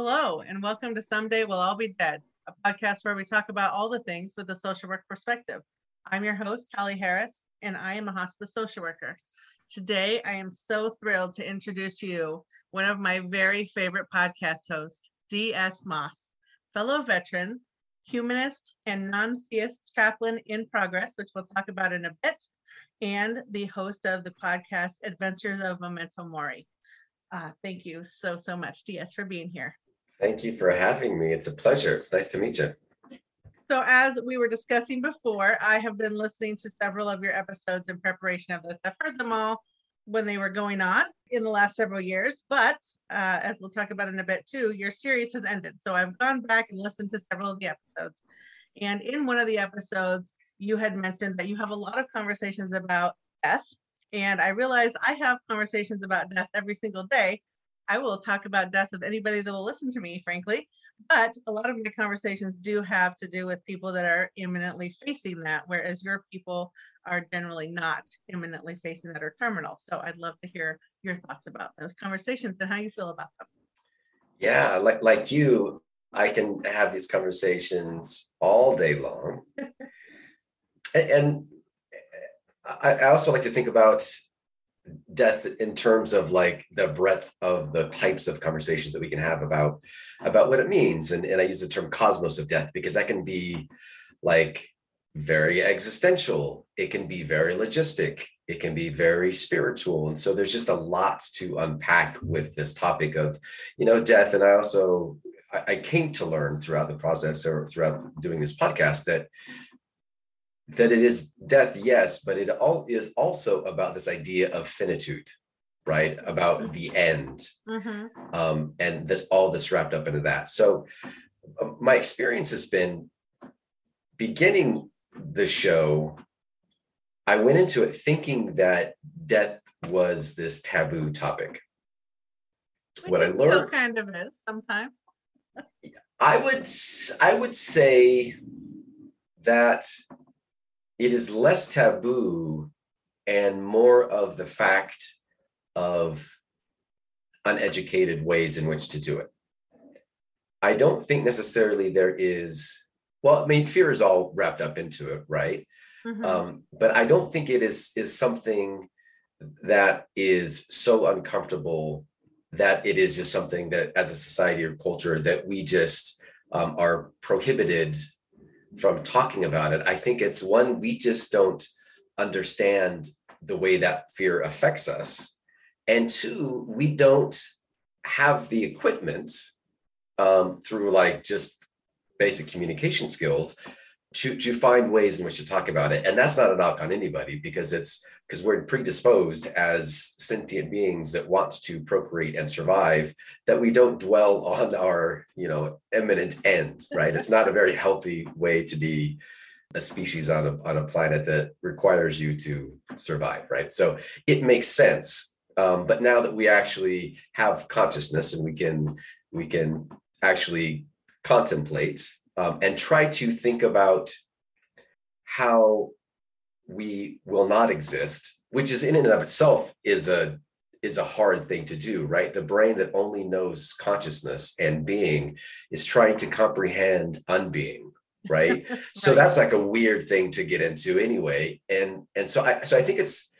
Hello, and welcome to Someday We'll All Be Dead, a podcast where we talk about all the things with a social work perspective. I'm your host, Hallie Harris, and I am a hospice social worker. Today, I am so thrilled to introduce you one of my very favorite podcast hosts, D.S. Moss, fellow veteran, humanist, and non theist chaplain in progress, which we'll talk about in a bit, and the host of the podcast Adventures of Memento Mori. Uh, thank you so, so much, DS, for being here. Thank you for having me. It's a pleasure. It's nice to meet you. So, as we were discussing before, I have been listening to several of your episodes in preparation of this. I've heard them all when they were going on in the last several years, but uh, as we'll talk about in a bit too, your series has ended. So, I've gone back and listened to several of the episodes. And in one of the episodes, you had mentioned that you have a lot of conversations about death and I realize I have conversations about death every single day. I will talk about death with anybody that will listen to me, frankly. But a lot of my conversations do have to do with people that are imminently facing that, whereas your people are generally not imminently facing that or terminal. So I'd love to hear your thoughts about those conversations and how you feel about them. Yeah, like like you, I can have these conversations all day long. and, and I, I also like to think about death in terms of like the breadth of the types of conversations that we can have about about what it means. And, and i use the term cosmos of death because that can be like very existential. It can be very logistic. It can be very spiritual. And so there's just a lot to unpack with this topic of you know death. And i also i, came to learn throughout the process or throughout doing this podcast that that it is death, yes, but it all is also about this idea of finitude, right? About the end, mm-hmm. um, and that all this wrapped up into that. So, uh, my experience has been beginning the show. I went into it thinking that death was this taboo topic. what I learned, kind of is sometimes. I would, I would say that it is less taboo and more of the fact of uneducated ways in which to do it. I don't think necessarily there is, well, I mean, fear is all wrapped up into it, right? Mm-hmm. Um, but I don't think it is is something that is so uncomfortable that it is just something that as a society or culture that we just um, are prohibited from talking about it. I think it's one, we just don't understand the way that fear affects us. And two, we don't have the equipment um, through like just basic communication skills to to find ways in which to talk about it. And that's not a knock on anybody because it's because we're predisposed as sentient beings that want to procreate and survive that we don't dwell on our you know imminent end right? It's not a very healthy way to be a species on a, on a planet that requires you to survive right? So it makes sense. Um, but now that we actually have consciousness and we can we can actually contemplate um, and try to think about how we will not exist which is in and of itself is a is a hard thing to do right? The brain that only knows consciousness and being is trying to comprehend unbeing right, so that's like a weird thing to get into anyway. And and so i so i think it's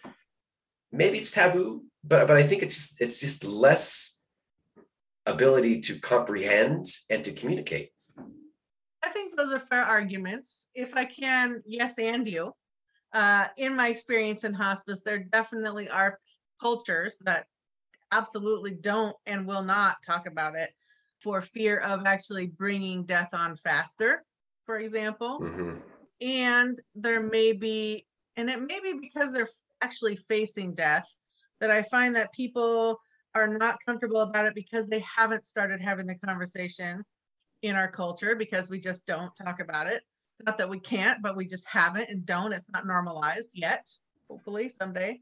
maybe it's taboo but but i think it's it's just less ability to comprehend and to communicate those are fair arguments. If I can, yes, and you. Uh, in my experience in hospice, there definitely are cultures that absolutely don't and will not talk about it for fear of actually bringing death on faster, for example. Mm-hmm. And there may be, and it may be because they're actually facing death, that I find that people are not comfortable about it because they haven't started having the conversation in our culture because we just don't talk about it. Not that we can't, but we just haven't and don't. It's not normalized yet. Hopefully someday.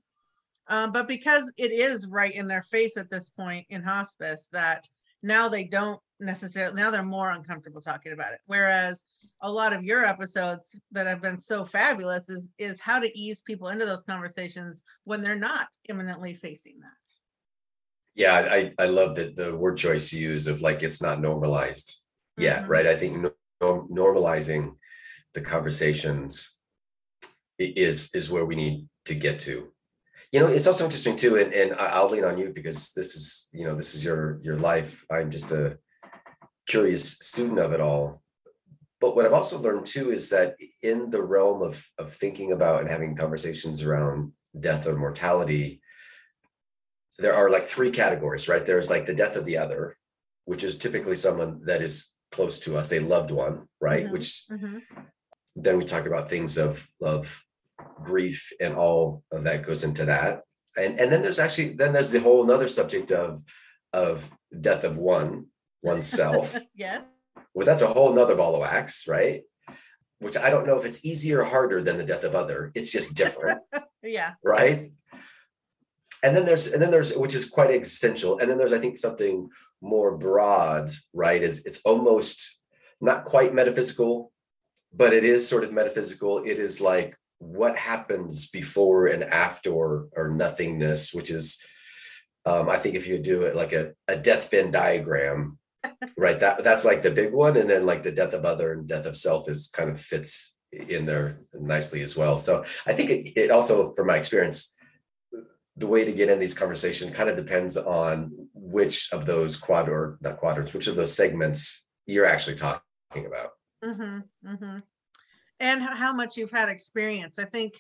Um, but because it is right in their face at this point in hospice, that now they don't necessarily now they're more uncomfortable talking about it. Whereas a lot of your episodes that have been so fabulous is is how to ease people into those conversations when they're not imminently facing that. Yeah, I I love that the word choice you use of like it's not normalized. Yeah, Mhm. right. I think no- normalizing the conversations is is where we need to get to. You know, it's also interesting too, and, and I'll lean on you because this is, you know, this is your your life. I'm just a curious student of it all. But what I've also learned too is that in the realm of of thinking about and having conversations around death or mortality, there are like three categories, right? There's like the death of the other, which is typically someone that is close to us, a loved one, right? Mhm. Which Mhm. then we talk about things of of grief and all of that goes into that. And and then there's actually then there's the whole another subject of of death of one, oneself. yes. well, that's a whole nother ball of wax, right? Which I don't know if it's easier or harder than the death of other. It's just different Yeah. right and then there's and then there's which is quite existential and then there's i think something more broad right is it's almost not quite metaphysical but it is sort of metaphysical. It is like what happens before and after or, or nothingness which is um, i think if you do it like a, a death venn diagram right that that's like the big one and then like the death of other and death of self is kind of fits in there nicely as well. So i think it, it also from my experience the way to get in these conversations kind of depends on which of those quad or not quadrants which of those segments you're actually talking about hmm hmm And how much you've had experience. I think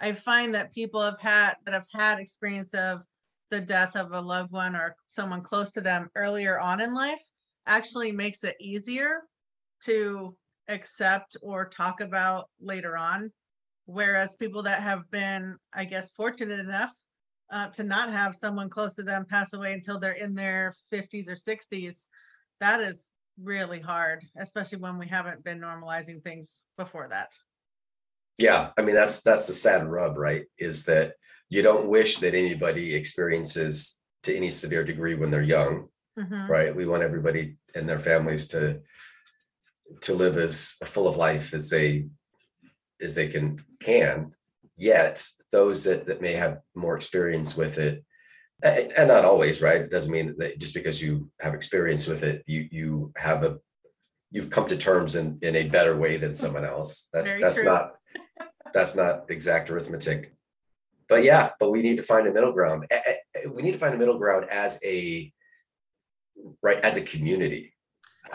I find that people have had that have had experience of the death of a loved one or someone close to them earlier on in life actually makes it easier to accept or talk about later on. Whereas people that have been, I guess, fortunate enough uh, to not have someone close to them pass away until they're in their 50s or 60s, that is really hard, especially when we haven't been normalizing things before that. yeah i mean that's that's the sad rub right is that you don't wish that anybody experiences to any severe degree when they're young Mhm. right we want everybody and their families to to live as full of life as they as they can can yet those that, that may have more experience with it and, and not always right? It doesn't mean that just because you have experience with it you you have a you've come to terms in in a better way than someone else. That's Very that's true. not that's not exact arithmetic. But yeah but we need to find a middle ground. We need to find a middle ground as a right as a community.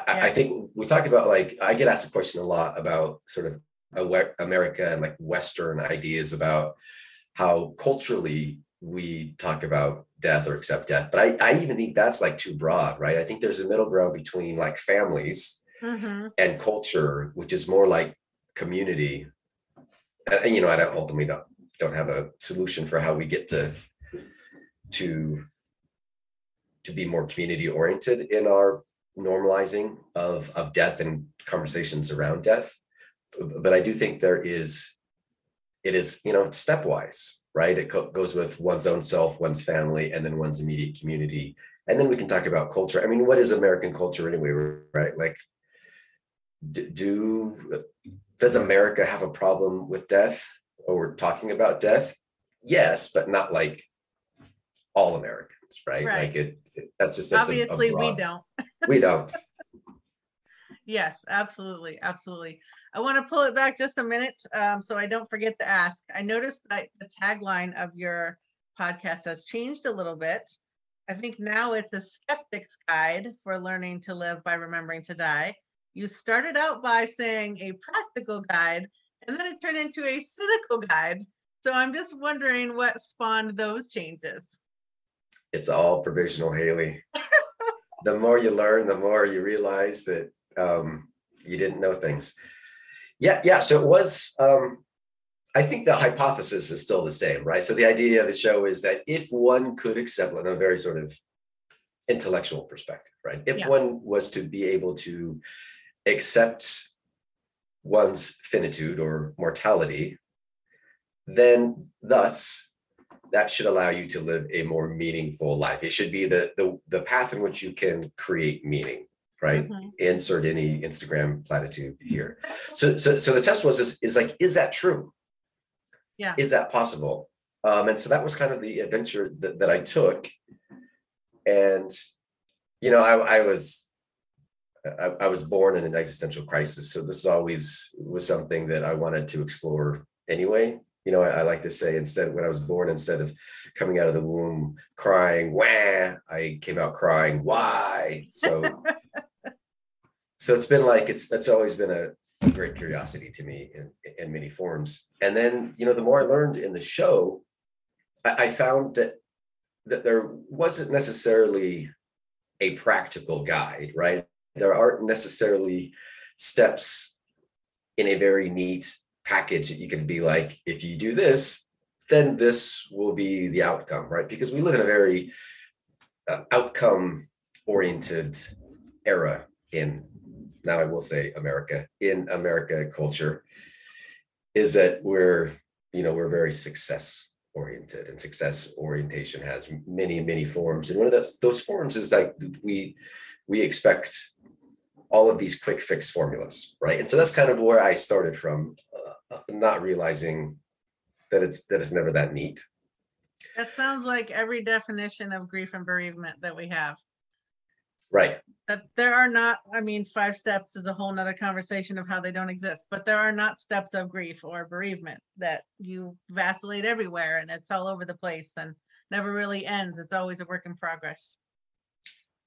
I, I think we talk about like i get asked a question a lot about sort of america and like western ideas about how culturally we talk about death or accept death but i i even think that's like too broad right i think there's a middle ground between like families Mhm. and culture, which is more like community. And, and, you know, I don't ultimately don't, don't have a solution for how we get to to to be more community oriented in our normalizing of of death and conversations around death. But I do think there is it is, you know, stepwise, right? It co- goes with one's own self, one's family, and then one's immediate community. And then we can talk about culture. I mean, what is American culture anyway, right? Like d- do does America have a problem with death or we're talking about death? Yes, but not like all Americans, right? Right. Like it, it- that's just that's a- a Obviously, we don't. We don't. Yes, absolutely, absolutely. I want to pull it back just a minute um, so I don't forget to ask. I noticed that the tagline of your podcast has changed a little bit. I think now it's a skeptic's guide for learning to live by remembering to die. You started out by saying a practical guide, and then it turned into a cynical guide. So I'm just wondering what spawned those changes. It's all provisional, Hallie. the more you learn, the more you realize that um, you didn't know things. Yeah, yeah. So it was. Um, I think the hypothesis is still the same, right? So the idea of the show is that if one could accept, in a very sort of intellectual perspective, right? If Yeah. one was to be able to accept one's finitude or mortality, then thus that should allow you to live a more meaningful life. It should be the the, the path in which you can create meaning, right? Mhm. Insert any Instagram platitude here. So so so the test was is, is like, is that true? Yeah. Is that possible? Um, and so that was kind of the adventure that, that I took. and you know, I, I was I, I was born in an existential crisis, so this always was something that I wanted to explore anyway. You know, I, I like to say instead when I was born, instead of coming out of the womb crying, wah, I came out crying, why? So so it's been like it's it's always been a great curiosity to me in, in many forms. And then, you know, the more I learned in the show, I, I found that that there wasn't necessarily a practical guide, right? There aren't necessarily steps in a very neat package that you can be like, if you do this, then this will be the outcome, right? Because we live in a very uh, outcome oriented era in now I will say America in America culture is that we're you know we're very success oriented and success orientation has many many forms. And one of those those forms is like we we expect all of these quick fix formulas right? And so that's kind of where i started from uh, not realizing that it's that it's never that neat. That sounds like every definition of grief and bereavement that we have. Right that there are not i mean five steps is a whole nother conversation of how they don't exist but there are not steps of grief or bereavement that you vacillate everywhere and it's all over the place and never really ends. It's always a work in progress.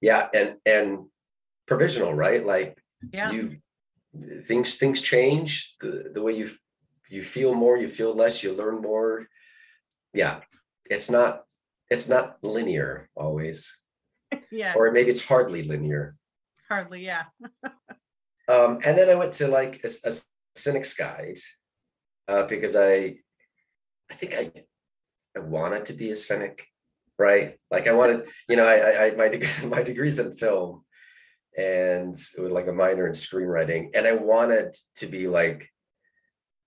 Yeah and and provisional right? Like yeah. you things things change the, the way you you feel more you feel less you learn more. Yeah it's not it's not linear always yeah. Or maybe it's hardly linear. Hardly yeah. Um and then i went to like a, a cynic's guide uh because i i think i i wanted to be a cynic right? Like i wanted you know i i my degree my degree's in film and it was like a minor in screenwriting and i wanted to be like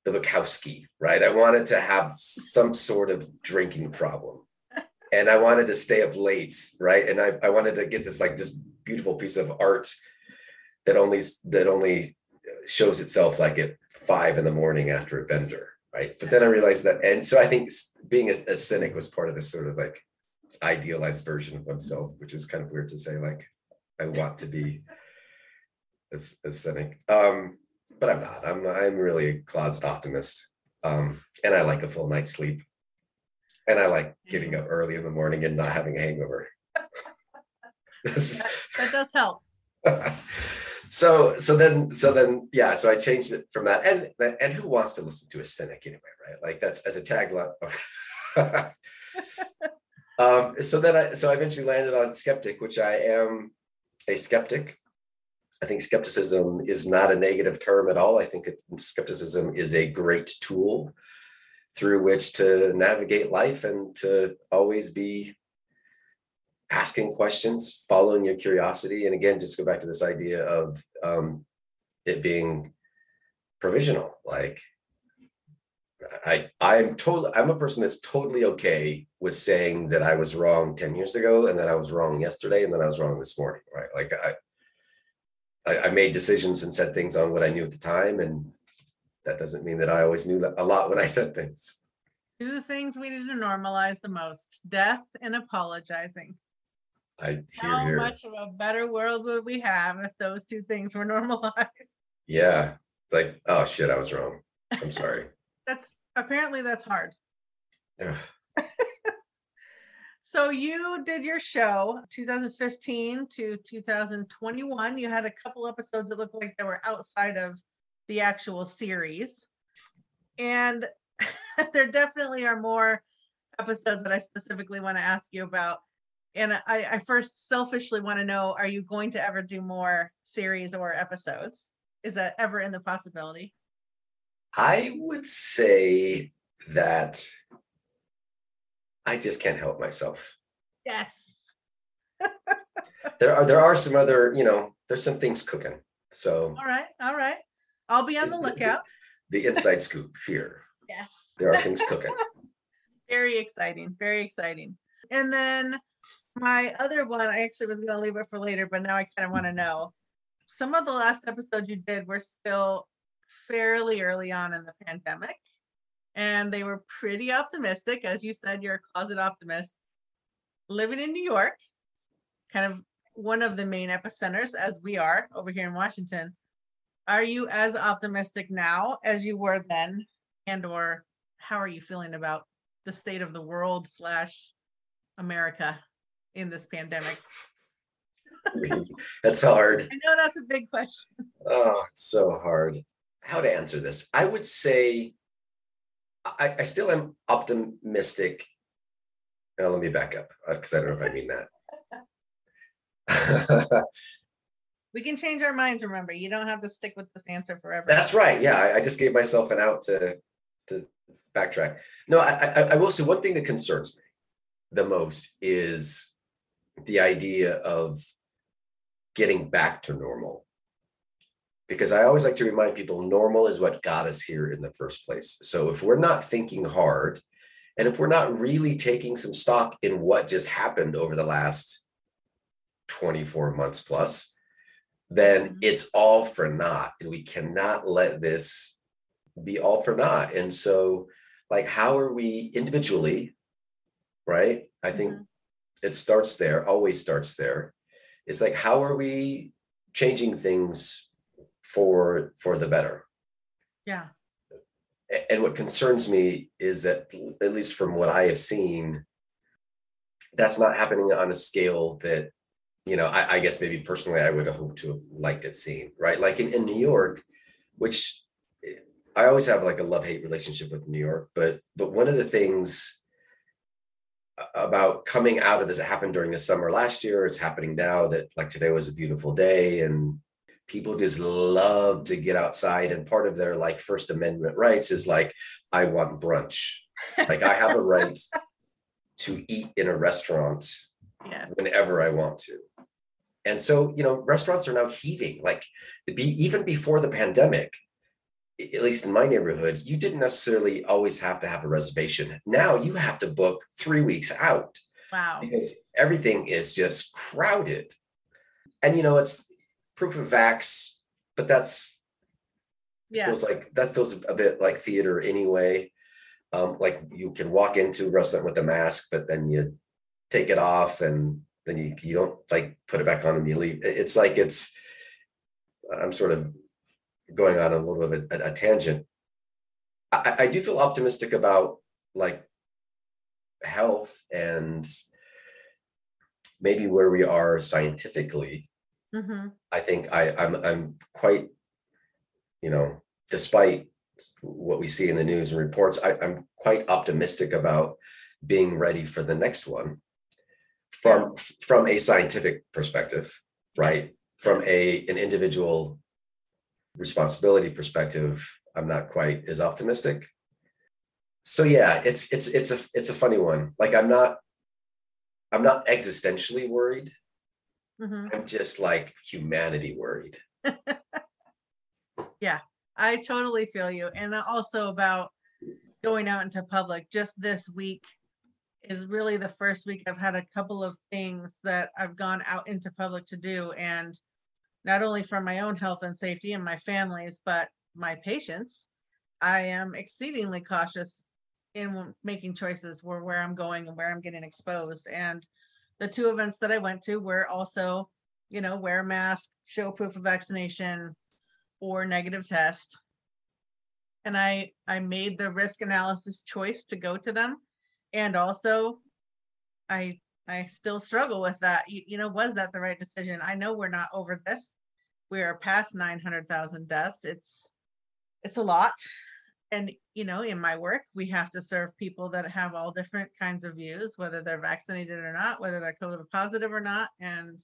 the Bukowski, right? I wanted to have some sort of drinking problem and I wanted to stay up late, right? And I, I wanted to get this like this beautiful piece of art that only that only shows itself like at five in the morning after a bender, right? But then I realized that, and so I think being a, a cynic was part of this sort of like idealized version of oneself, which is kind of weird to say. Like I want to be a, a cynic, um, but I'm not. I'm I'm really a closet optimist, um, and I like a full night's sleep. And I like getting up early in the morning and not having a hangover. that, that does help. so so then so then yeah so i changed it from that. And and who wants to listen to a cynic anyway right? Like that's as a tagline. Um so then i so i eventually landed on skeptic which i am a skeptic. I think skepticism is not a negative term at all. I think it, skepticism is a great tool through which to navigate life and to always be asking questions, following your curiosity. And again, just go back to this idea of um, it being provisional. Like I, I'm totally, I'm a person that's totally okay with saying that I was wrong 10 years ago and that I was wrong yesterday and then I was wrong this morning, right? Like I, I, I made decisions and said things on what I knew at the time. And that doesn't mean that I always knew a lot when I said things. Two things we need to normalize the most death and apologizing. I hear How here. much of a better world would we have if those two things were normalized? Yeah. It's like, oh shit, I was wrong. I'm sorry. That's apparently that's hard. So you did your show 2015 to 2021. You had a couple episodes that looked like they were outside of the actual series. And there definitely are more episodes that I specifically want to ask you about. And I, I first selfishly want to know are you going to ever do more series or episodes? Is that ever in the possibility? I would say that I just can't help myself. Yes. There are there are some other, you know, there's some things cooking. So All right. All right. I'll be on the lookout. the inside scoop here. Yes. There are things cooking. very exciting very exciting and then my other one i actually was going to leave it for later but now i kind of want to know some of the last episodes you did were still fairly early on in the pandemic and they were pretty optimistic as you said you're a closet optimist living in new york kind of one of the main epicenters as we are over here in Washington. Are you as optimistic now as you were then? And or how are you feeling about the state of the world slash America in this pandemic? that's hard. I know that's a big question. Oh, it's so hard. How to answer this? I would say I, I still am optimistic. Now, let me back up uh, because I don't know if I mean that. we can change our minds. Remember, you don't have to stick with this answer forever. That's right. Yeah, I, I just gave myself an out to to backtrack. No, I, I, I will say one thing that concerns me the most is the idea of getting back to normal. Because I always like to remind people normal is what got us here in the first place. So if we're not thinking hard, and if we're not really taking some stock in what just happened over the last 24 months plus, then mm-hmm. it's all for naught. And we cannot let this be all for naught. And so, like, how are we individually, right? I think mm-hmm. it starts there, always starts there. It's like, how are we changing things for for the better? Yeah. And what concerns me is that, at least from what I have seen, that's not happening on a scale that you know, I, I, guess maybe personally I would have hoped to have liked it seen, right? Like in, in New York, which eh, I always have like a love-hate relationship with New York, but but one of the things about coming out of this, it happened during the summer last year, it's happening now that like today was a beautiful day and people just love to get outside. And part of their like First Amendment rights is like, I want brunch. Like I have a right to eat in a restaurant yes. whenever I want to. And so, you know, restaurants are now heaving. Like, be, even before the pandemic, at least in my neighborhood, you didn't necessarily always have to have a reservation. Now you have to book three weeks out. Wow. Because everything is just crowded. And, you know, it's proof of vax, but that's, yeah. feels like that feels a bit like theater anyway. Um, like you can walk into a restaurant with a mask, but then you take it off and then you, you don't like put it back on and you leave. It's like it's I'm sort of going on a little bit of a, a tangent. I, I do feel optimistic about like health and maybe where we are scientifically. Mm-hmm. I think I, I'm I'm quite, you know, despite what we see in the news and reports, I, I'm quite optimistic about being ready for the next one from from a scientific perspective right? From a an individual responsibility perspective i'm not quite as optimistic. So yeah it's it's it's a it's a funny one. Like i'm not i'm not existentially worried. Mm-hmm. i'm just like humanity worried. Yeah i totally feel you. And also about going out into public just this week is really the first week I've had a couple of things that I've gone out into public to do. And not only for my own health and safety and my family's, but my patients, I am exceedingly cautious in making choices where where I'm going and where I'm getting exposed. And the two events that I went to were also, you know, wear a mask, show proof of vaccination, or negative test. And I I made the risk analysis choice to go to them and also i i still struggle with that. You, you know was that the right decision? I know we're not over this. We are past 900000 deaths. It's it's a lot. And you know in my work we have to serve people that have all different kinds of views whether they're vaccinated or not whether they're covid positive or not. And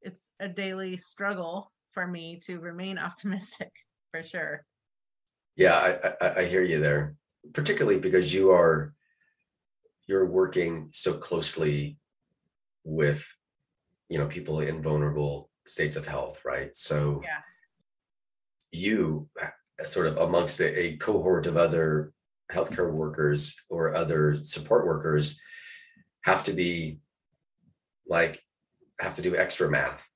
it's a daily struggle for me to remain optimistic for sure. Yeah I, I, I hear you there particularly because you are you're working so closely with you know people in vulnerable states of health right so yeah. you uh, sort of amongst a, a cohort of other healthcare workers or other support workers have to be like have to do extra math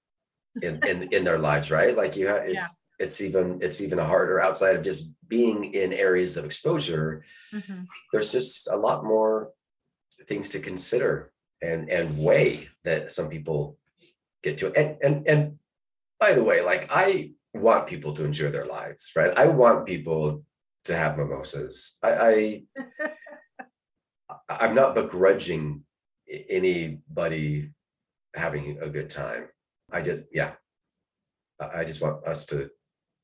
in in, in their lives right like you have it's yeah. it's even it's even harder outside of just being in areas of exposure mm-hmm. there's just a lot more things to consider and and weigh that some people get to. And and and by the way, like I want people to enjoy their lives, right? I want people to have mimosas. I, I I'm not begrudging anybody having a good time. I just yeah. I just want us to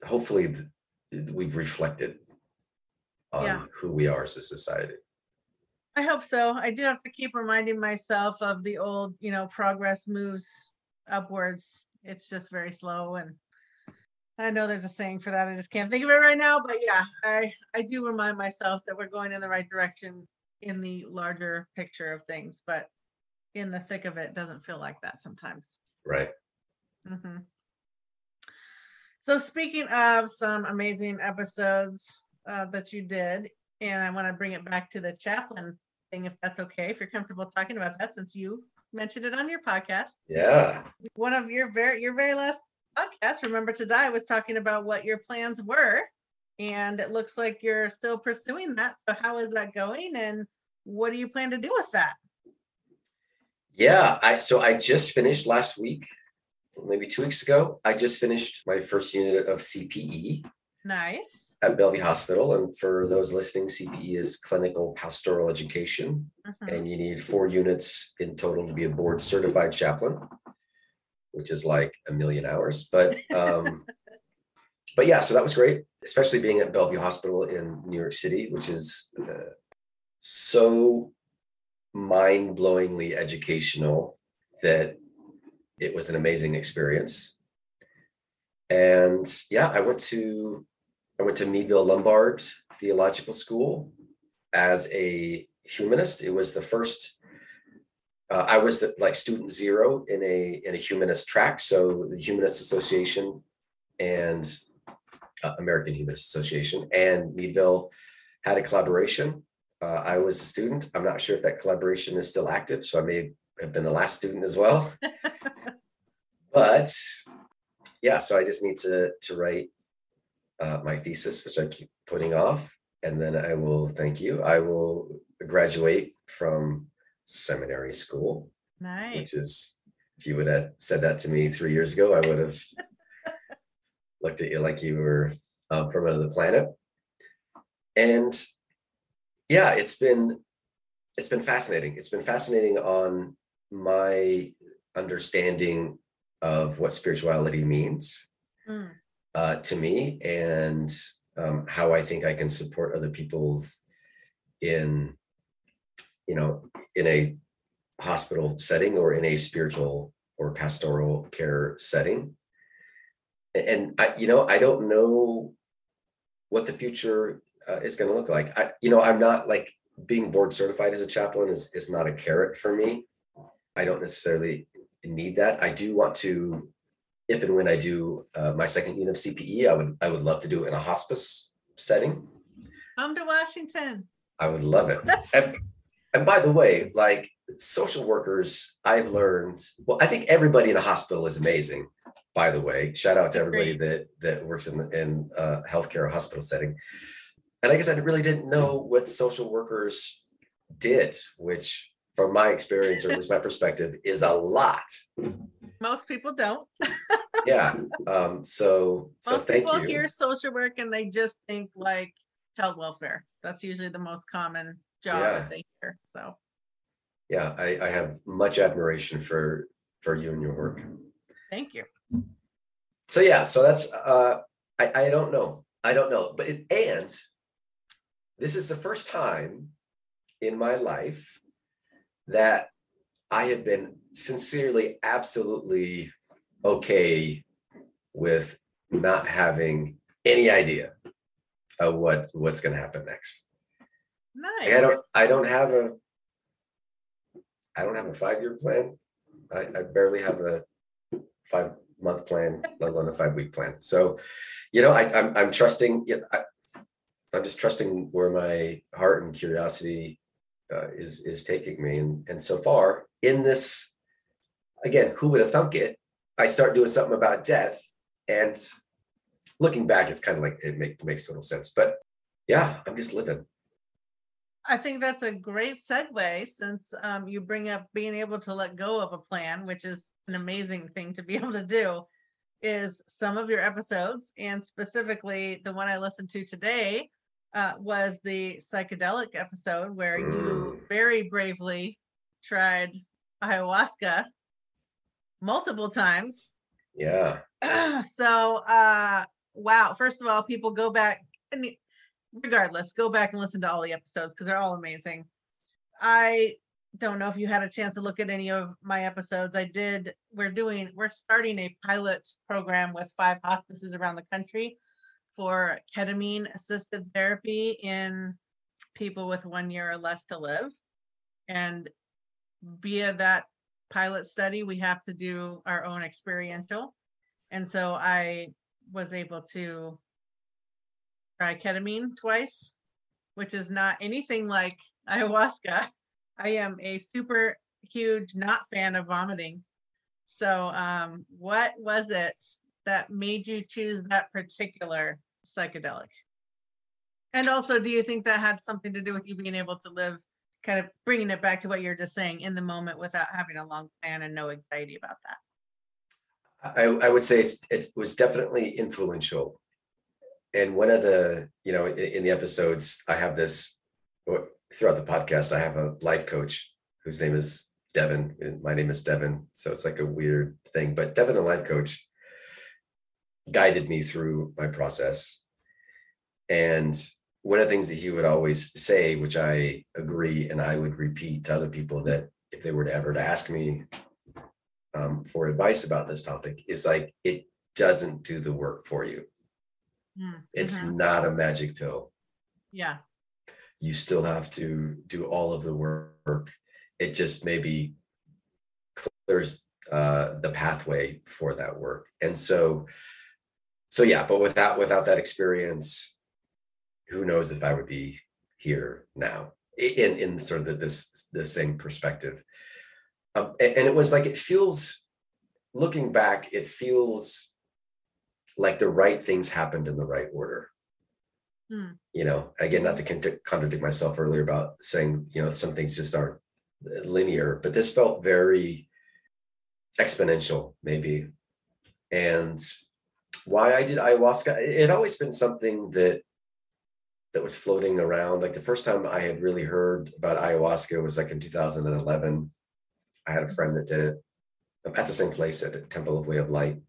hopefully we've reflected on yeah. who we are as a society. I hope so. I do have to keep reminding myself of the old, you know, progress moves upwards. It's just very slow and I know there's a saying for that. I just can't think of it right now, but yeah, I I do remind myself that we're going in the right direction in the larger picture of things, but in the thick of it doesn't feel like that sometimes. Right. Mm-hmm. So speaking of some amazing episodes uh, that you did, and I want to bring it back to the chaplain if that's okay, if you're comfortable talking about that, since you mentioned it on your podcast. Yeah. One of your very your very last podcast, Remember to Die, was talking about what your plans were. And it looks like you're still pursuing that. So how is that going? And what do you plan to do with that? Yeah, I so I just finished last week, maybe two weeks ago. I just finished my first unit of CPE. Nice at Bellevue Hospital. And for those listening, CPE is clinical pastoral education. Mm-hmm. And you need four units in total to be a board certified chaplain, which is like a million hours. But um, but yeah, so that was great, especially being at Bellevue Hospital in New York City, which is uh, so mind-blowingly educational that it was an amazing experience. And yeah, I went to I went to Meadville Lombard Theological School as a humanist. It was the first. Uh, I was the, like student zero in a in a humanist track. So the Humanist Association and uh, American Humanist Association and Meadville had a collaboration. Uh, I was a student. I'm not sure if that collaboration is still active, so I may have been the last student as well. but yeah, so I just need to to write uh, my thesis, which I keep putting off, and then I will thank you. I will graduate from seminary school, nice. which is if you would have said that to me three years ago, I would have looked at you like you were um, from another planet. And yeah, it's been it's been fascinating. It's been fascinating on my understanding of what spirituality means. Mm uh, to me and um, how I think I can support other people's in, you know, in a hospital setting or in a spiritual or pastoral care setting. And I, you know, I don't know what the future uh, is going to look like. I, you know, I'm not like being board certified as a chaplain is is not a carrot for me. I don't necessarily need that. I do want to if and when I do uh, my second unit of CPE, I would I would love to do it in a hospice setting. Come to Washington. I would love it. and, and by the way, like social workers, I've learned. Well, I think everybody in a hospital is amazing. By the way, shout out to everybody that that works in in uh, healthcare or hospital setting. And I guess I really didn't know what social workers did, which, from my experience or at least my perspective, is a lot. Most people don't. yeah. Um, so so most thank people you. hear social work and they just think like child welfare. That's usually the most common job yeah. that they hear. So yeah, I, I have much admiration for for you and your work. Thank you. So yeah, so that's uh I, I don't know. I don't know. But it and this is the first time in my life that I have been sincerely, absolutely okay with not having any idea of what what's going to happen next. Nice. I don't. I don't have a. I don't have a five year plan. I, I barely have a five month plan, let alone a five week plan. So, you know, I, I'm I'm trusting. You know, I, I'm just trusting where my heart and curiosity uh, is is taking me, and and so far in this, again, who would have thunk it? I start doing something about death. And looking back, it's kind of like it make, makes total sense. But yeah, I'm just living. I think that's a great segue since um, you bring up being able to let go of a plan, which is an amazing thing to be able to do. Is some of your episodes, and specifically the one I listened to today, uh, was the psychedelic episode where you Mm. very bravely tried ayahuasca multiple times. Yeah. so uh wow first of all people go back and regardless go back and listen to all the episodes because they're all amazing i don't know if you had a chance to look at any of my episodes i did we're doing we're starting a pilot program with five hospices around the country for ketamine assisted therapy in people with one year or less to live and via that pilot study we have to do our own experiential and so I was able to try ketamine twice, which is not anything like ayahuasca. I am a super huge not fan of vomiting. So, um, what was it that made you choose that particular psychedelic? And also, do you think that had something to do with you being able to live, kind of bringing it back to what you're just saying in the moment without having a long plan and no anxiety about that? I, I would say it was definitely influential. And one of the, you know, in, in the episodes, I have this throughout the podcast, I have a life coach whose name is Devin. And my name is Devin. So it's like a weird thing. But Devin, a life coach, guided me through my process. And one of the things that he would always say, which I agree, and I would repeat to other people that if they were to ever to ask me um, for advice about this topic is like it doesn't do the work for you. Mm, It's mhm. not a magic pill. Yeah. You still have to do all of the work. It just maybe clears uh, the pathway for that work. And so, so yeah. But without without that experience, who knows if I would be here now in in sort of the, this the same perspective. Um, and it was like it feels looking back it feels like the right things happened in the right order Hmm. you know again not to contra- contradict myself earlier about saying you know some things just aren't linear but this felt very exponential maybe and why i did ayahuasca it had always been something that that was floating around like the first time i had really heard about ayahuasca was like in 2011 I had a friend that did it at the same place at the Temple of Way of Light.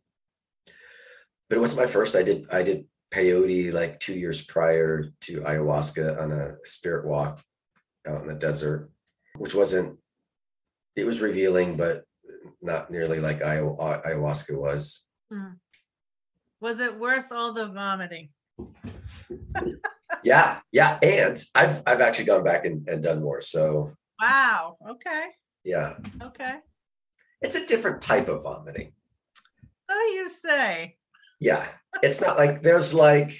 But it wasn't my first. I did I did peyote like two years prior to ayahuasca on a spirit walk out in the desert, which wasn't. It was revealing, but not nearly like ayahuasca was. Hmm. Was it worth all the vomiting? Yeah, yeah, and I've I've actually gone back and, and done more. So Wow. Okay. yeah, Okay. it's a different type of vomiting. Oh, you say. Yeah, it's not like there's like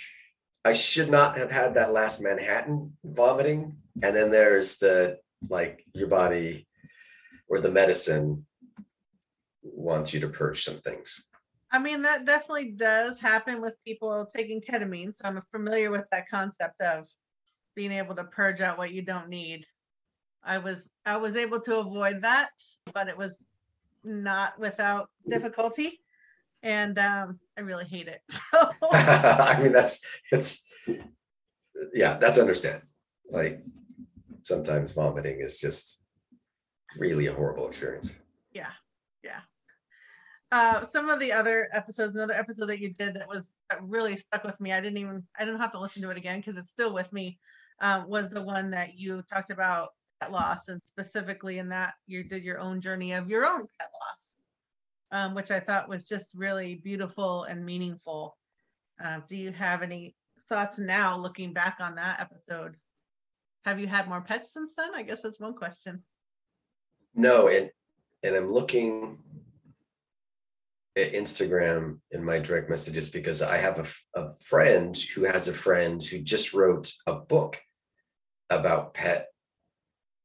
I should not have had that last Manhattan vomiting, and then there's the like your body or the medicine wants you to purge some things. I mean, that definitely does happen with people taking ketamine. So I'm familiar with that concept of being able to purge out what you don't need. I was I was able to avoid that, but it was not without difficulty. And um, I really hate it. So I mean, that's it's yeah, that's understand. Like sometimes vomiting is just really a horrible experience. Uh some of the other episodes another episode that you did that was that really stuck with me i didn't even i didn't have to listen to it again because it's still with me um, was the one that you talked about pet loss and specifically in that you did your own journey of your own pet loss um, which i thought was just really beautiful and meaningful. Uh, do you have any thoughts now looking back on that episode? Have you had more pets since then? I guess that's one question. No, and and I'm looking Instagram in my direct messages because I have a, a friend who has a friend who just wrote a book about pet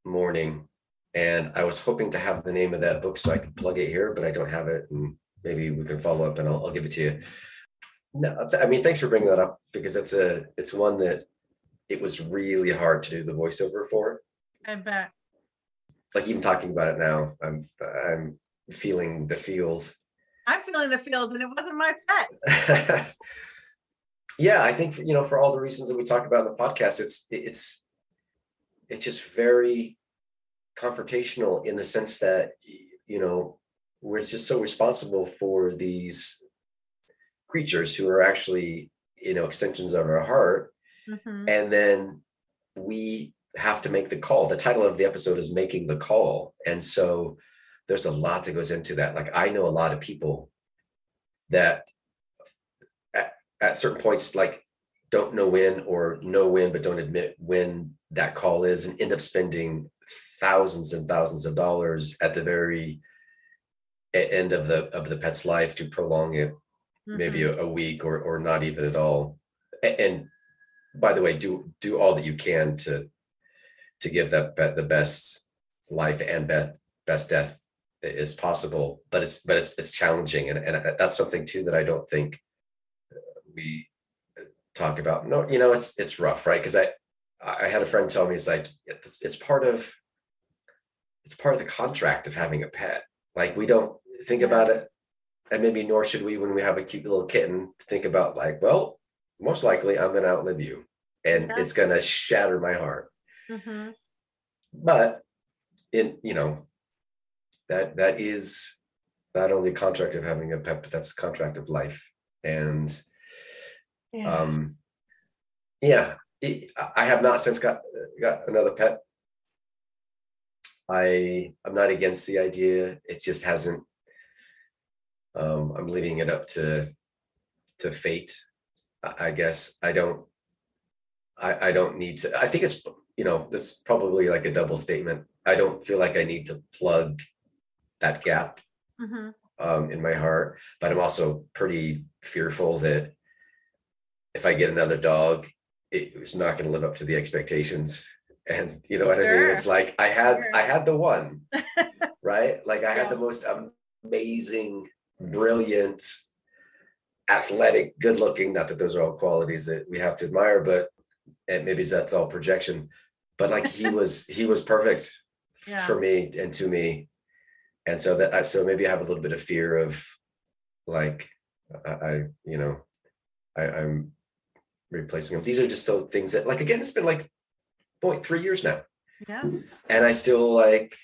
mourning. And I was hoping to have the name of that book so I could plug it here, but I don't have it. And maybe we can follow up and I'll, I'll give it to you. No, I mean, thanks for bringing that up because it's a it's one that it was really hard to do the voiceover for. I bet. Like even talking about it now, I'm I'm feeling the feels. I'm feeling the feels, and it wasn't my pet. yeah, I think you know for all the reasons that we talk about in the podcast, it's it's it's just very confrontational in the sense that you know we're just so responsible for these creatures who are actually you know extensions of our heart mm-hmm. and then we have to make the call the title of the episode is making the call and so there's a lot that goes into that like i know a lot of people that at, at certain points like don't know when or know when but don't admit when that call is and end up spending thousands and thousands of dollars at the very end of the of the pet's life to prolong it mm-hmm. maybe a, a, week or or not even at all and, and by the way do do all that you can to to give that pet the best life and best best death is possible but it's but it's it's challenging. And, and uh, that's something too that i don't think uh, we uh, talk about. No you know it's it's rough right? Because i i had a friend tell me it's like it's, it's part of it's part of the contract of having a pet. Like we don't think about it and maybe nor should we when we have a cute little kitten think about like well most likely i'm going to outlive you and yeah. it's going to shatter my heart. Mm-hmm. but in you know that that is not only a contract of having a pet but that's a contract of life and yeah. um yeah it, i have not since got got another pet i i'm not against the idea it just hasn't um, I'm leaving it up to to fate. I guess I don't. I, I don't need to. I think it's you know this is probably like a double statement. I don't feel like I need to plug that gap mm-hmm. um, in my heart, but I'm also pretty fearful that if I get another dog, it's not going to live up to the expectations. And you know what sure. I mean? It's like I had sure. I had the one, right? Like I yeah. had the most amazing brilliant, athletic, good looking. Not that those are all qualities that we have to admire, but and maybe that's all projection. But like he was, he was perfect yeah. for me and to me. And so that so maybe I have a little bit of fear of like I, I you know, I, I'm replacing them. These are just so things that like again, it's been like boy, three years now. Yeah. And I still like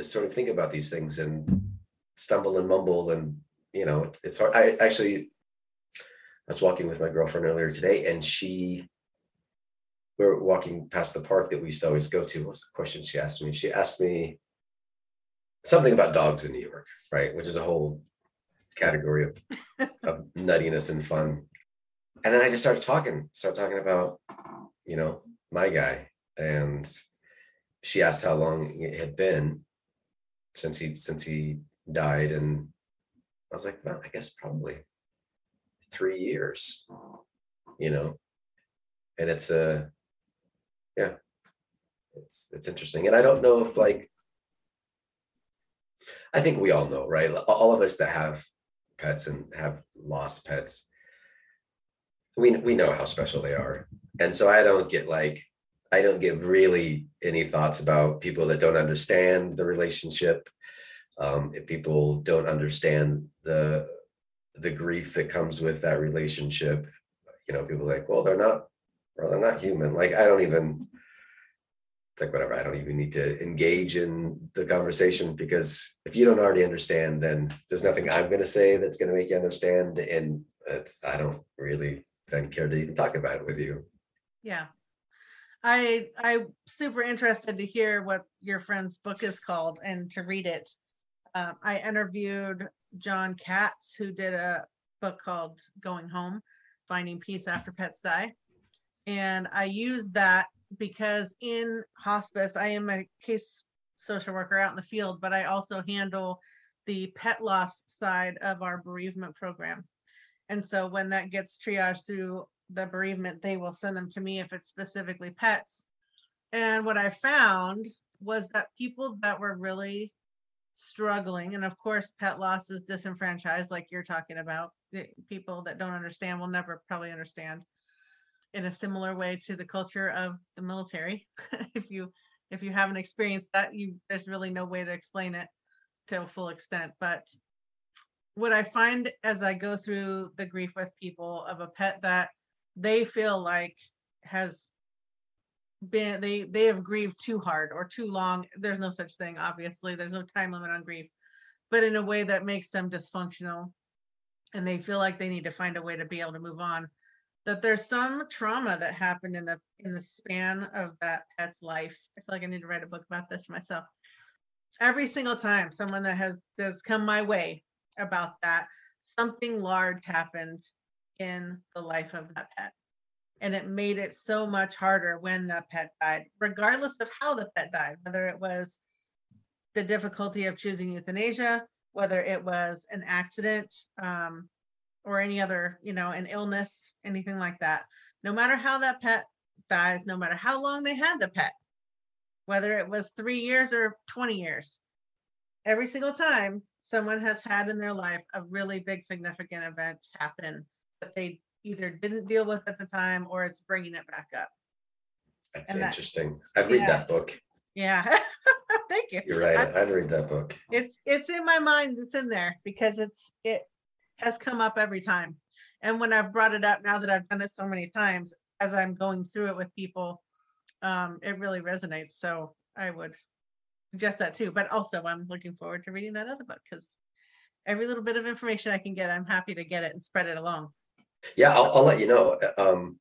sort of think about these things and stumble and mumble and you know it's, it's hard i actually i was walking with my girlfriend earlier today and she we were walking past the park that we used to always go to what's the question she asked me she asked me something about dogs in new york right? Which is a whole category of, of nuttiness and fun. And then i just started talking started talking about you know my guy. And she asked how long it had been since he since he died. And i was like well i guess probably three years you know? And it's a yeah it's it's interesting. And i don't know if like i think we all know right? All of us that have pets and have lost pets we we know how special they are. And so i don't get like i don't give really any thoughts about people that don't understand the relationship um, if people don't understand the the grief that comes with that relationship. You know people like well they're not well they're not human. Like i don't even like whatever i don't even need to engage in the conversation because if you don't already understand then there's nothing i'm going to say that's going to make you understand and i don't really then care to even talk about it with you yeah i i'm super interested to hear what your friend's book is called and to read it um, I interviewed Jon Katz, who did a book called Going Home Finding Peace After Pets Die. And I used that because in hospice, I am a case social worker out in the field, but I also handle the pet loss side of our bereavement program. And so when that gets triaged through the bereavement, they will send them to me if it's specifically pets. And what I found was that people that were really struggling and of course pet loss is disenfranchised like you're talking about eh, people that don't understand will never probably understand in a similar way to the culture of the military. if you if you haven't experienced that, you there's really no way to explain it to a full extent. But what I find as I go through the grief with people of a pet that they feel like has been they they have grieved too hard or too long. There's no such thing, obviously. There's no time limit on grief, but in a way that makes them dysfunctional and they feel like they need to find a way to be able to move on that there's some trauma that happened in the in the span of that pet's life. I feel like i need to write a book about this myself. Every single time someone that has has come my way about that something large happened in the life of that pet. And it made it so much harder when that pet died regardless of how the pet died whether it was the difficulty of choosing euthanasia whether it was an accident um, or any other, you know, an illness, anything like that. No matter how that pet dies, no matter how long they had the pet, whether it was three years or 20 years, every single time someone has had in their life a really big significant event happen that they either didn't deal with at the time or it's bringing it back up. That's And that- interesting. I'd read yeah. that book. Yeah. Thank you. You're right. I- I'd read that book. it's it's in my mind it's in there because it's it has come up every time and when i've brought it up now that i've done it so many times as i'm going through it with people um it really resonates so i would suggest that too but also i'm looking forward to reading that other book because every little bit of information i can get i'm happy to get it and spread it along Yeah, I'll, I'll let you know. Um,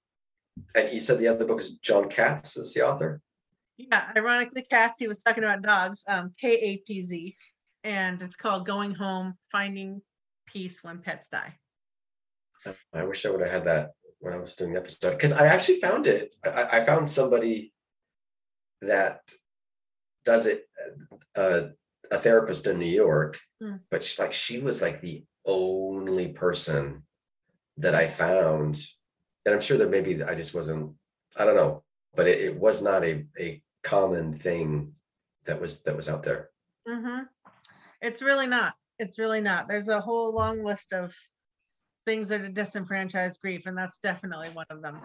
and you said the other book is Jon Katz is the author. yeah ironically Katz, he was talking about dogs um k-a-t-z and it's called going home finding peace when pets die I wish I would have had that when I was doing the episode because I actually found it. I, I found somebody that does it, uh, a therapist in New York, Hmm. but she's like she was like the only person that I found, and I'm sure that maybe I just wasn't. I don't know, but it, it was not a a common thing that was that was out there. Mm-hmm. It's really not. It's really not. There's a whole long list of things that are disenfranchised grief, and that's definitely one of them.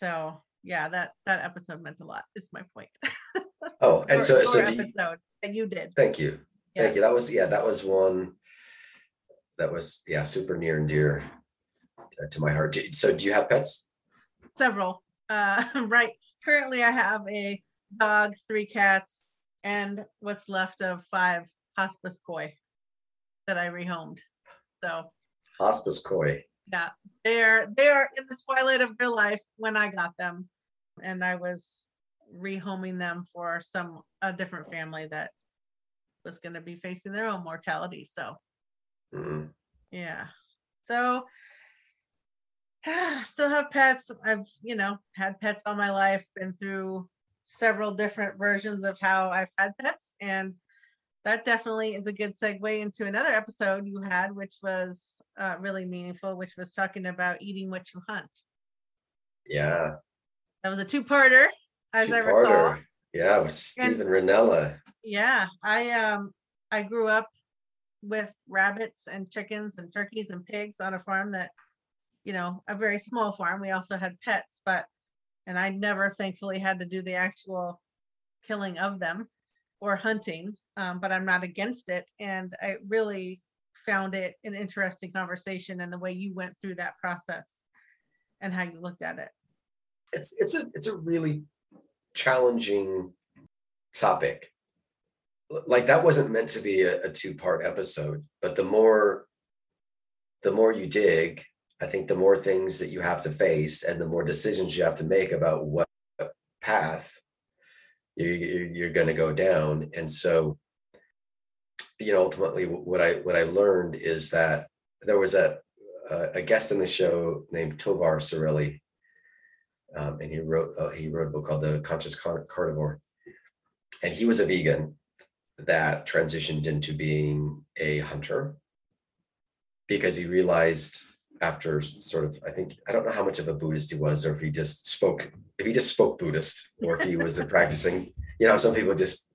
So yeah, that that episode meant a lot. Is my point. Oh, and Or- so so you, that you did. Thank you. Yeah. Thank you. That was, yeah, that was one that was, yeah, super near and dear to my heart. So do you have pets? Several. Uh, right. Currently, I have a dog, three cats, and what's left of five hospice koi that I rehomed. So Hospice koi. yeah they're they're in the twilight of their life when i got them and i was rehoming them for some a different family that was going to be facing their own mortality so Mm, yeah so still have pets i've you know had pets all my life been through several different versions of how i've had pets and that definitely is a good segue into another episode you had which was uh, really meaningful which was talking about eating what you hunt Yeah. that was a two-parter as i recall two-parter. Yeah, with Steven Rinella. yeah i um i grew up with rabbits and chickens and turkeys and pigs on a farm that you know a very small farm we also had pets but and i never thankfully had to do the actual killing of them or hunting um, but i'm not against it and i really found it an interesting conversation and the way you went through that process and how you looked at it It's it's a it's a really challenging topic. Like that wasn't meant to be a, a two-part episode, but the more the more you dig, I think the more things that you have to face and the more decisions you have to make about what path you, you- you're going to go down. And so, you know, ultimately, what I what I learned is that there was a a a guest in the show named Tovar Cerulli, um, and he wrote uh, he wrote a book called The Conscious Carnivore, and he was a vegan that transitioned into being a hunter because he realized after sort of I think I don't know how much of a Buddhist he was or if he just spoke if he just spoke Buddhist or if he was a practicing you know some people just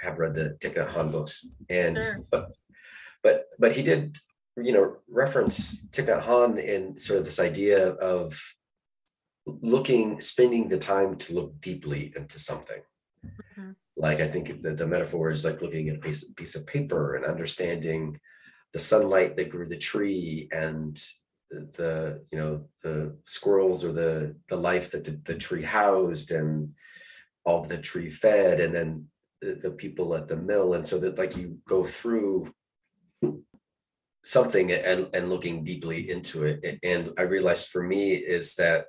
have read the Thich Nhat Hanh books and Sure. but but but he did you know, reference Thich Nhat Hanh in sort of this idea of looking, spending the time to look deeply into something. Mm-hmm. Like I think the, the metaphor is like looking at a piece, piece of paper and understanding the sunlight that grew the tree and the you know the squirrels or the the life that the, the tree housed and all the tree fed and then the, the people at the mill and so that like you go through something and and looking deeply into it and i realized for me is that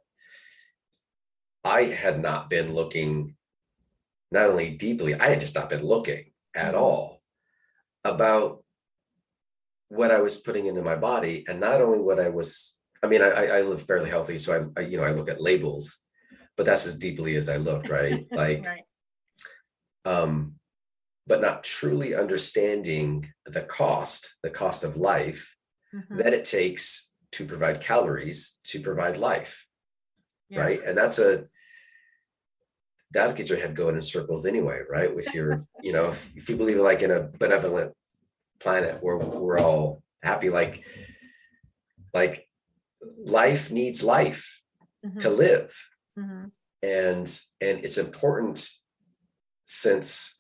i had not been looking not only deeply i had just not been looking at mm-hmm. all about what i was putting into my body and not only what i was i mean i i live fairly healthy so I, I you know i look at labels but that's as deeply as i looked right like right. um but not truly understanding the cost, the cost of life mm-hmm. that it takes to provide calories to provide life. Yeah. Right. And that's a, that gets your head going in circles anyway, right? If you're, you know, if, if you believe like in a benevolent planet where we're all happy, like, like life needs life mm-hmm. to live. Mm-hmm. And, and it's important since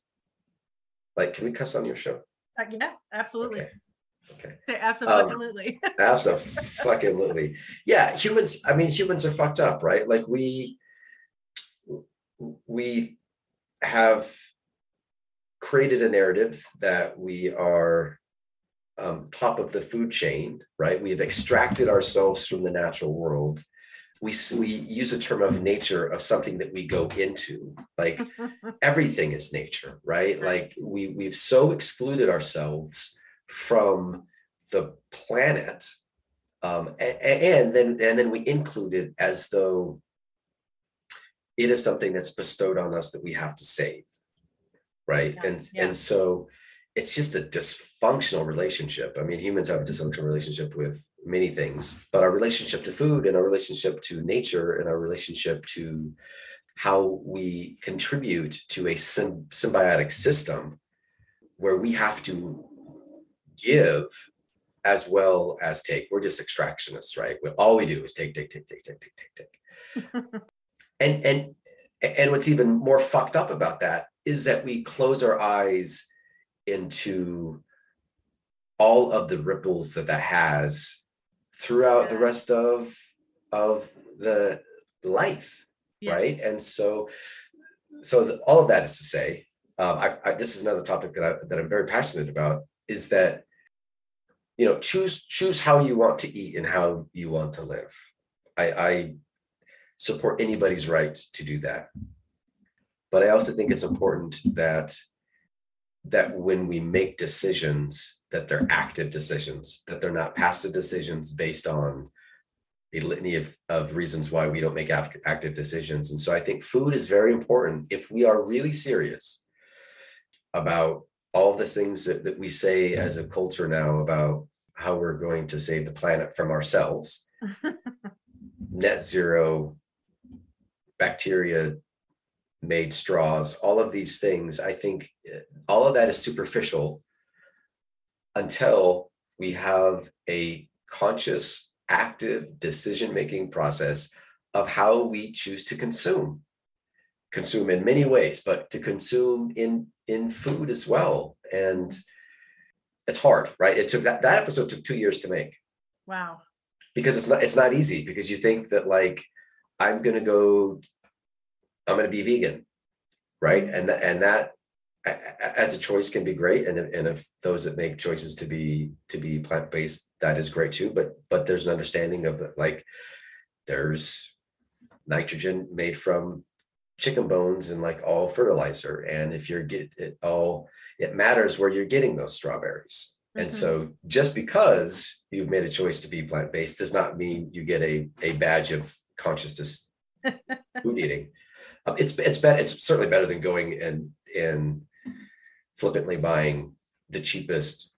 like, can we cuss on your show? Uh, yeah, absolutely. Okay. Okay. Absolutely. Um, absolutely. Yeah, humans. I mean, humans are fucked up, right? Like we we have created a narrative that we are um, top of the food chain, right? We have extracted ourselves from the natural world. We we use a term of nature of something that we go into like everything is nature right? Like we we've so excluded ourselves from the planet um and, and then and then we include it as though it is something that's bestowed on us that we have to save right yeah, and yeah. and so it's just a dysfunctional relationship. I mean, humans have a dysfunctional relationship with many things, but our relationship to food and our relationship to nature and our relationship to how we contribute to a symbiotic system where we have to give as well as take. We're just extractionists, right? We, All we do is take, take, take, take, take, take, take, take. and and and what's even more fucked up about that is that we close our eyes into all of the ripples that that has throughout yeah. the rest of of the life yeah. right and so so the, all of that is to say um, I, I, this is another topic that, I, that i'm very passionate about is that you know choose choose how you want to eat and how you want to live i i support anybody's right to do that. But i also think it's important that that when we make decisions that they're active decisions that they're not passive decisions based on a litany of, of reasons why we don't make active decisions. And so i think food is very important. If we are really serious about all the things that, that we say as a culture now about how we're going to save the planet from ourselves net zero bacteria made straws, all of these things, I think eh, all of that is superficial until we have a conscious, active decision making process of how we choose to consume. Consume in many ways, but to consume in in food as well. And it's hard, right? It took that, that episode took two years to make. Wow. Because it's not it's not easy because you think that like I'm gonna go I'm going to be vegan, right? And that and that as a choice can be great, and if, and if those that make choices to be to be plant based, that is great too. But but there's an understanding of the, like there's nitrogen made from chicken bones and like all fertilizer, and if you're get it all, it matters where you're getting those strawberries. Mm-hmm. And so just because you've made a choice to be plant based does not mean you get a a badge of consciousness food eating. Um, it's it's better. It's certainly better than going and and flippantly buying the cheapest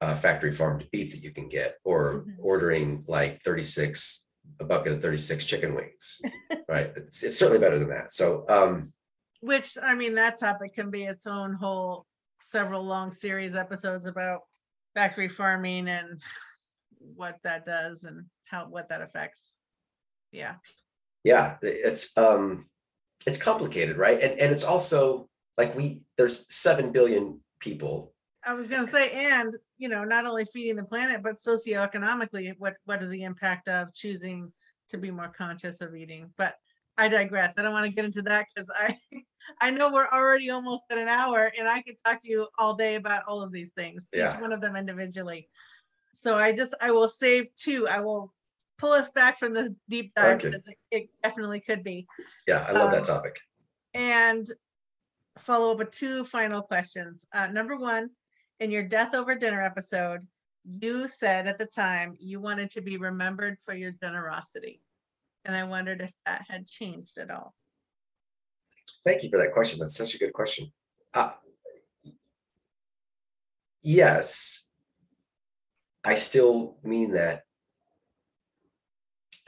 uh, factory farmed beef that you can get, or mm-hmm. ordering like thirty six a bucket of thirty six chicken wings. right. It's it's certainly better than that. So. um which I mean, that topic can be its own whole several long series episodes about factory farming and what that does and how what that affects. Yeah. Yeah, it's um it's complicated, right? And and it's also like we there's 7 billion people. I was going to say and, you know, not only feeding the planet but socioeconomically what what is the impact of choosing to be more conscious of eating? But I digress. I don't want to get into that because I I know we're already almost at an hour and I could talk to you all day about all of these things, Yeah. each one of them individually. So I just I will save two. I will pull us back from this deep dive Okay. because it, it definitely could be. Yeah, I love Um, that topic. And follow up with two final questions. Uh, number one, in your death over dinner episode, you said at the time you wanted to be remembered for your generosity. And I wondered if that had changed at all. Thank you for that question. That's such a good question. Uh, yes, I still mean that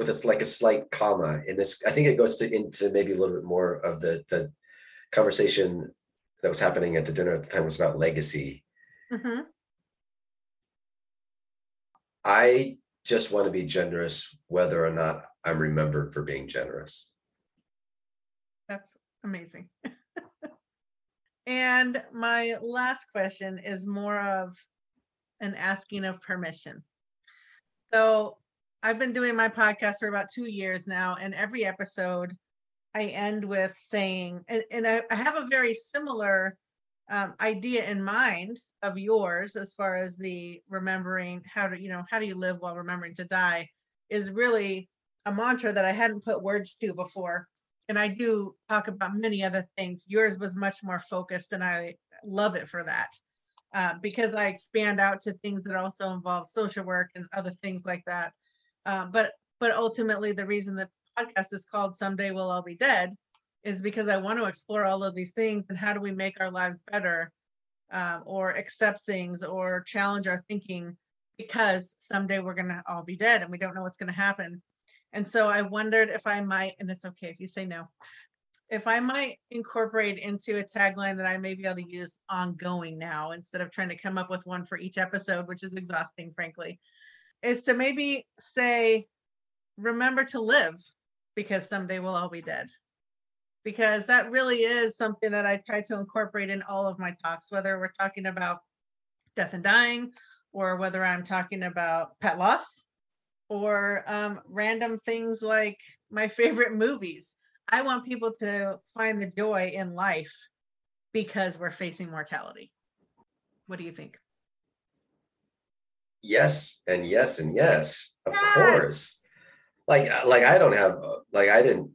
with it's like a slight comma in this. I think it goes to into maybe a little bit more of the the conversation that was happening at the dinner at the time was about legacy. Mhm. I just want to be generous, whether or not I'm remembered for being generous. That's amazing. and my last question is more of an asking of permission. So I've been doing my podcast for about two years now, and every episode I end with saying, and, and I, I have a very similar um, idea in mind of yours as far as the remembering how to, you know, how do you live while remembering to die is really a mantra that I hadn't put words to before and I do talk about many other things. Yours was much more focused, and I love it for that uh, because I expand out to things that also involve social work and other things like that. Uh, but but ultimately, the reason the podcast is called "Someday We'll All Be Dead" is because I want to explore all of these things and how do we make our lives better, um, or accept things, or challenge our thinking because someday we're gonna all be dead and we don't know what's gonna happen. And so I wondered if I might, and it's okay if you say no, if I might incorporate into a tagline that I may be able to use ongoing now instead of trying to come up with one for each episode, which is exhausting, frankly, is to maybe say, remember to live because someday we'll all be dead. Because that really is something that I try to incorporate in all of my talks, whether we're talking about death and dying or whether I'm talking about pet loss or um, random things like my favorite movies. I want people to find the joy in life because we're facing mortality. What do you think? Yes and yes and yes of Yes! course. Like uh, like i don't have uh, like i didn't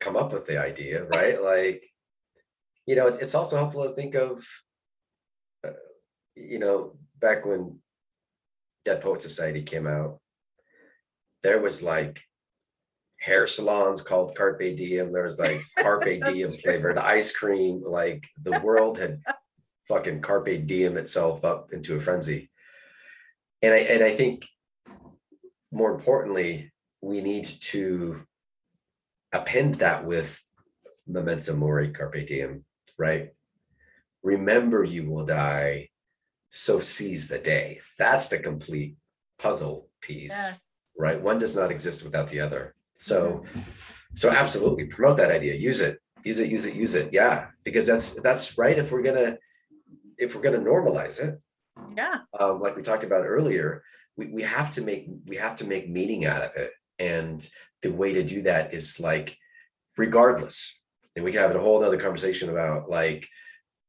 come up with the idea right? Like you know it's also helpful to think of uh, you know back when dead poet society came out there was like hair salons called carpe diem. There was like carpe diem flavored ice cream. Like the world had fucking carpe diem itself up into a frenzy and I and I think more importantly, we need to append that with memento mori carpe diem, right? Remember you will die, so seize the day. That's the complete puzzle piece, Yes. right? One does not exist without the other. So mm-hmm. so absolutely promote that idea. Use it, use it, use it, use it. Yeah, because that's that's right. If we're gonna if we're gonna normalize it, Yeah. like we talked about earlier, we, we have to make we have to make meaning out of it. And the way to do that is like regardless. And we can have a whole other conversation about like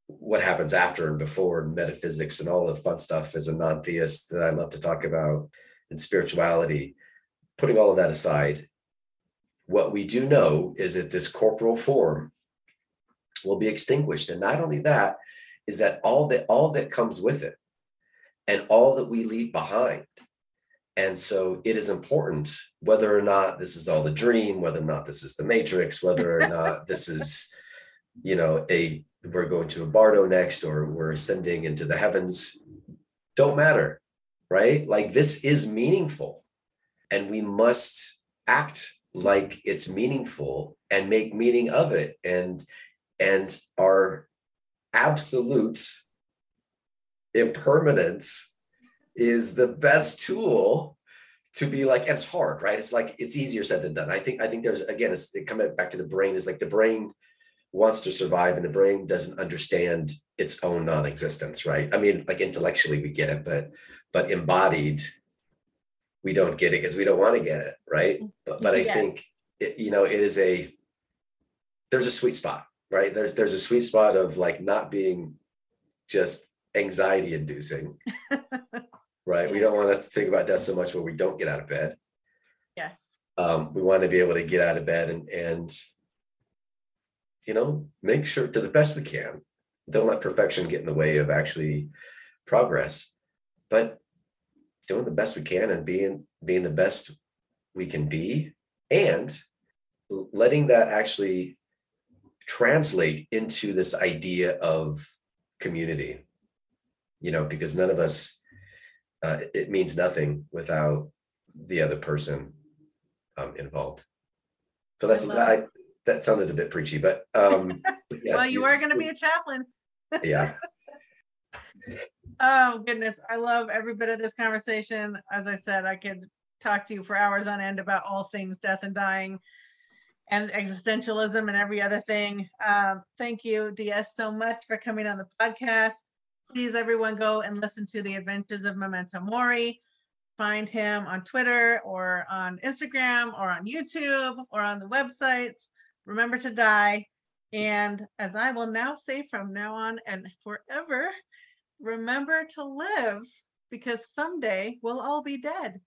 what happens after and before and metaphysics and all the fun stuff as a non-theist that I love to talk about and spirituality. Putting all of that aside, what we do know is that this corporal form will be extinguished. And not only that, is that all that all that comes with it and all that we leave behind. And so it is important whether or not this is all the dream, whether or not this is the matrix, whether or not this is, you know, a we're going to a bardo next or we're ascending into the heavens, don't matter, right? Like this is meaningful. And we must act like it's meaningful and make meaning of it. And and our absolute impermanence is the best tool to be like, and it's hard, right? It's like it's easier said than done. I think I think there's again, it's it coming back to the brain is like the brain wants to survive and the brain doesn't understand its own non-existence, right? I mean, like intellectually we get it, but but embodied, we don't get it because we don't want to get it, right? But but I Yes. think it, you know, it is a there's a sweet spot, right? There's there's a sweet spot of like not being just anxiety inducing. right? We don't want to think about death so much when we don't get out of bed. Yes. Um, we want to be able to get out of bed and and you know make sure to the best we can. Don't let perfection get in the way of actually progress, but doing the best we can and being being the best we can be and letting that actually translate into this idea of community you know because none of us uh, it- it means nothing without the other person um, involved. So that's love that. That sounded a bit preachy, but um, yes, well, you are going to be a chaplain. yeah, Oh goodness, I love every bit of this conversation. As I said, I could talk to you for hours on end about all things death and dying and existentialism and every other thing. Um, thank you, DS, so much for coming on the podcast. Please, everyone, go and listen to the Adventures of Memento Mori. Find him on Twitter or on Instagram or on YouTube or on the websites. Remember to die. And as I will now say from now on and forever, remember to live because someday we'll all be dead.